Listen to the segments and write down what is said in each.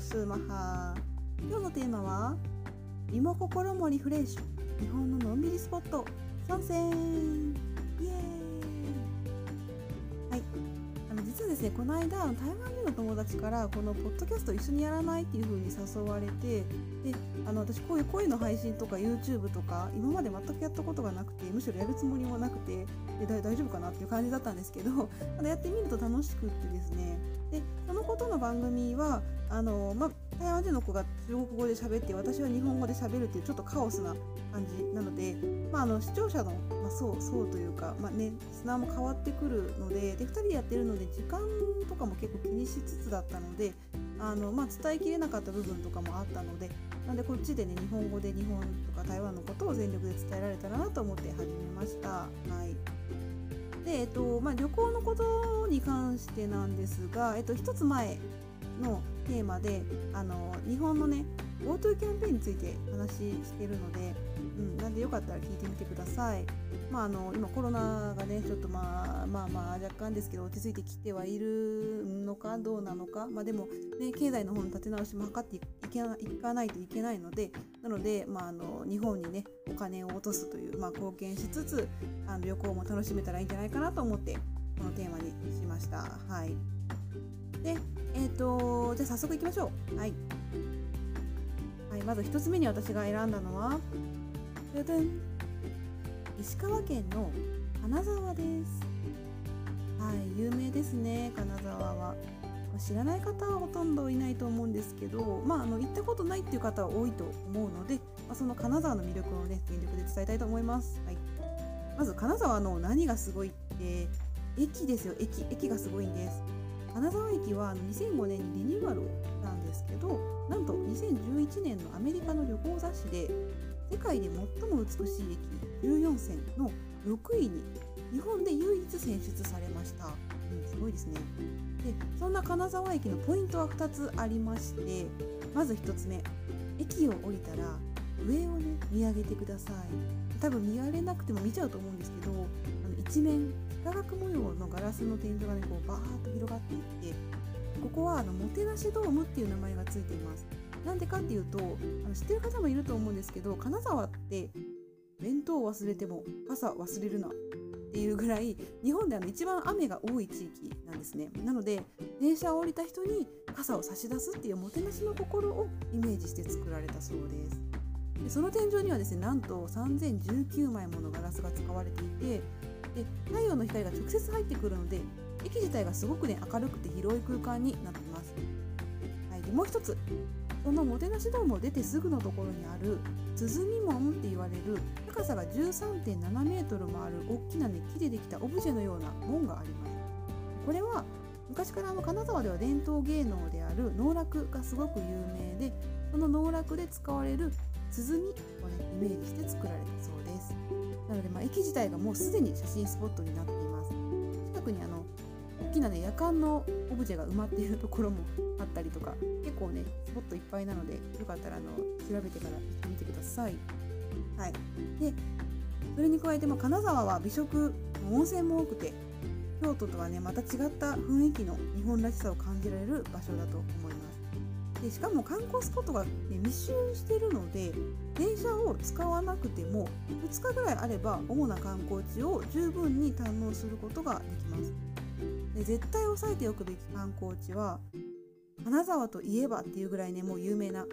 スーマハ今日のテーマは身も心もリフレッシュ。日本ののんびりスポット。参戦。イエーイ。ですねこの間台湾人の友達からこのポッドキャスト一緒にやらないっていう風に誘われてであの私こういう声の配信とか YouTube とか今まで全くやったことがなくてむしろやるつもりもなくてで大丈夫かなっていう感じだったんですけど ただやってみると楽しくってですね。でそのことの番組はあの、ま台湾人の子が中国語で喋って私は日本語で喋るっていうちょっとカオスな感じなので、まあ、あの視聴者の、まあ、層層というか、まあね、砂も変わってくるのでで2人でやってるので時間とかも結構気にしつつだったのであの、まあ、伝えきれなかった部分とかもあったのでなんでこっちでね日本語で日本とか台湾のことを全力で伝えられたらなと思って始めました。はいで、えっとまあ、旅行のことに関してなんですが、えっと、一つ前のテーマであの日本のね GoTo キャンペーンについて話してるので、うん、なんでよかったら聞いてみてください。まあ、あの今コロナがねちょっとまあまあまあ若干ですけど落ち着いてきてはいるのかどうなのか、まあ、でも、ね、経済の方の立て直しも図っていけいかないといけないのでなので、まあ、あの日本にねお金を落とすという、まあ、貢献しつつあの旅行も楽しめたらいいんじゃないかなと思ってこのテーマにしました。はい、で、えーと、じゃあ早速いきましょう。はいはい、まず1つ目に私が選んだのは石川県の金沢です。はい、有名ですね、金沢は。知らない方はほとんどいないと思うんですけど、まあ、あの行ったことないっていう方は多いと思うので、まあ、その金沢の魅力をね全力で伝えたいと思います。はい、まず金沢の何がすごいって駅ですよ駅駅がすごいんです。金沢駅は2005年にリニューアルをしたんですけどなんと2011年のアメリカの旅行雑誌で世界で最も美しい駅14選の6位に日本で唯一選出されました、うん、すごいですね。でそんな金沢駅のポイントは2つありましてまず1つ目駅を降りたら上をね見上げてください。多分見られなくても見ちゃうと思うんですけどあの一面幾何学模様のガラスの天井がねこうバーッと広がっていってここはあのもてなしドームっていう名前がついています。なんでかっていうとあの知ってる方もいると思うんですけど金沢って弁当を忘れても傘忘れるなっていうぐらい日本であの一番雨が多い地域なんですね。なので電車を降りた人に傘を差し出すっていうもてなしの心をイメージして作られたそうです。でその天井にはですねなんと3019枚ものガラスが使われていてで太陽の光が直接入ってくるので駅自体がすごくね明るくて広い空間になっています、はい、でもう一つ。そのもてなしドームを出てすぐのところにある鼓門って言われる高さが13.7メートルもある大きな、ね、木でできたオブジェのような門があります。これは昔からの金沢では伝統芸能である能楽がすごく有名でその能楽で使われる鼓をねイメージして作られたそうです。なので、まあ、駅自体がもうすでに写真スポットになっています近くにあの大きなね夜間のオブジェが埋まっているところもあったりとか結構ねスポットいっぱいなのでよかったらあの調べてから行ってみてください。はい、でそれに加えて、まあ、金沢は美食温泉も多くて京都とはねまた違った雰囲気の日本らしさを感じられる場所だと思います。でしかも観光スポットが、ね、密集しているので電車を使わなくても2日ぐらいあれば主な観光地を十分に堪能することができます。で絶対押さえておくべき観光地は金沢といえばっていうぐらいねもう有名な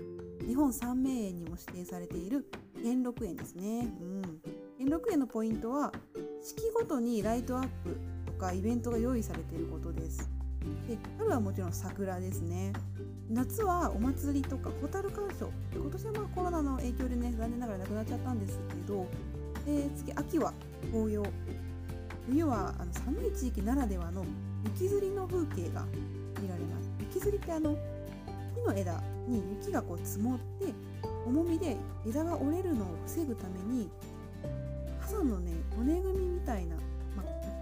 日本三名園にも指定されている兼六園ですね。うん、兼六園のポイントは四季ごとにライトアップとかイベントが用意されていることです。で春はもちろん桜ですね。夏はお祭りとか蛍鑑賞。今年はまあコロナの影響でね残念ながらなくなっちゃったんですけどで次秋は紅葉。冬はあの寒い地域ならではの雪吊りの風景が見られます。雪吊りってあの木の枝に雪がこう積もって重みで枝が折れるのを防ぐために傘のね骨組みみたいな、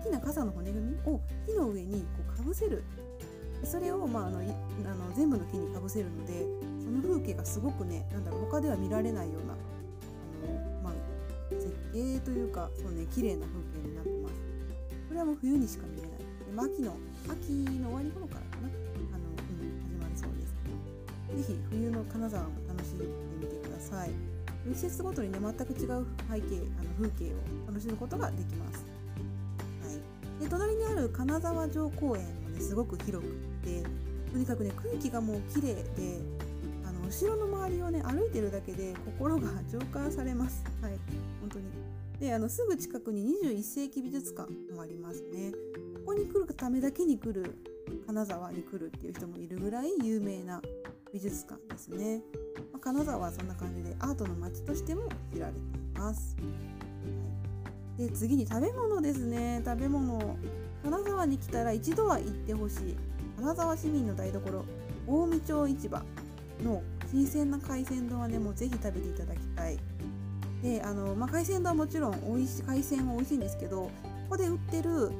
きな傘の骨組みを木の上にこうかぶせるそれを、まあ、あのあの全部の木にかぶせるのでその風景がすごくねなんだろう他では見られないようなあの、まあ、絶景というかそうね綺麗な風景になってます。これはもう冬にしか見れない。で秋の秋の終わり頃からかなあの、うん、始まるそうです。ぜひ冬の金沢も楽しんでみてください季節ごとにね全く違う背景あの風景を楽しむことができます、ある金沢城公園もねすごく広くってとにかくね空気がもう綺麗であの後ろの周りをね歩いてるだけで心が 浄化されます。はい本当に。であのすぐ近くに21世紀美術館もありますね。ここに来るためだけに来る金沢に来るっていう人もいるぐらい有名な美術館ですね、まあ、金沢はそんな感じでアートの街としても知られています、はい、で次に食べ物ですね。食べ物。金沢に来たら一度は行ってほしい。金沢市民の台所。近江町市場の新鮮な海鮮丼はねもうぜひ食べていただきたい。であの、まあ、海鮮丼はもちろん美味しい海鮮は美味しいんですけどここで売ってる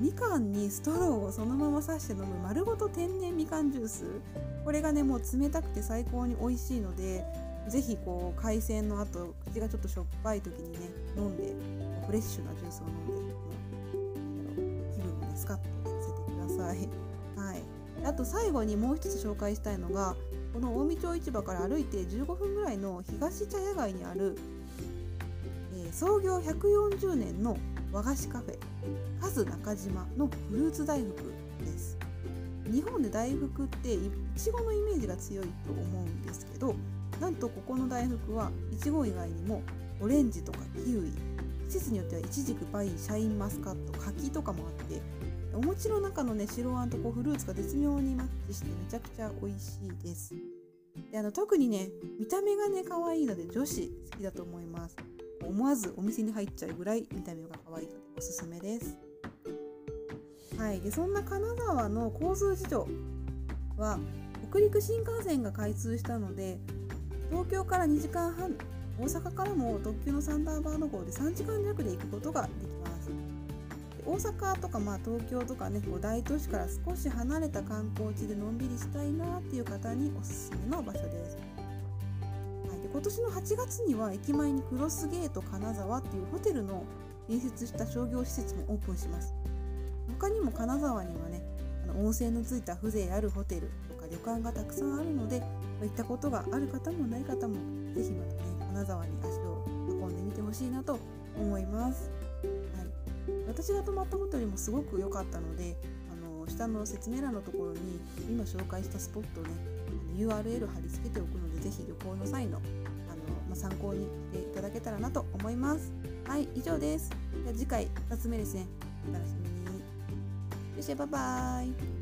みかんにストローをそのまま刺して飲む丸ごと天然みかんジュース。これがねもう冷たくて最高に美味しいので是非こう海鮮の後口がちょっとしょっぱい時にね飲んでフレッシュなジュースを飲んでスカッとさせてください。はい、あと最後にもう一つ紹介したいのがこの近江町市場から歩いて15分ぐらいの東茶屋街にある、えー、創業140年の和菓子カフェカズ中島のフルーツ大福です日本で大福っていちごのイメージが強いと思うんですけどなんとここの大福はいちご以外にもオレンジとかキウイ季節によってはイチジクパインシャインマスカット柿とかもあってお餅の中のね白あんとこうフルーツが絶妙にマッチしてめちゃくちゃ美味しいです。であの特にね見た目がね可愛いので女子好きだと思います。思わずお店に入っちゃうぐらい見た目が可愛いのでおすすめです。はい、でそんな金沢の交通事情は北陸新幹線が開通したので東京から2時間半大阪からも特急のサンダーバード号で3時間弱で行くことができます。大阪とかまあ東京とかねこう大都市から少し離れた観光地でのんびりしたいなっていう方におすすめの場所です、はい、で今年の8月には駅前にクロスゲート金沢っていうホテルの隣接した商業施設もオープンします。他にも金沢にはねあの温泉のついた風情あるホテルとか旅館がたくさんあるので行ったことがある方もない方も是非またね金沢に足を運んでみてほしいなと思います、はい、私が泊まったホテルもすごく良かったのであの下の説明欄のところに今紹介したスポットをね URL 貼り付けておくので是非旅行の際のあの、まあ、参考にしていただけたらなと思います。はい以上です。じゃ次回2つ目ですね。お楽しみに。よしバイバイ。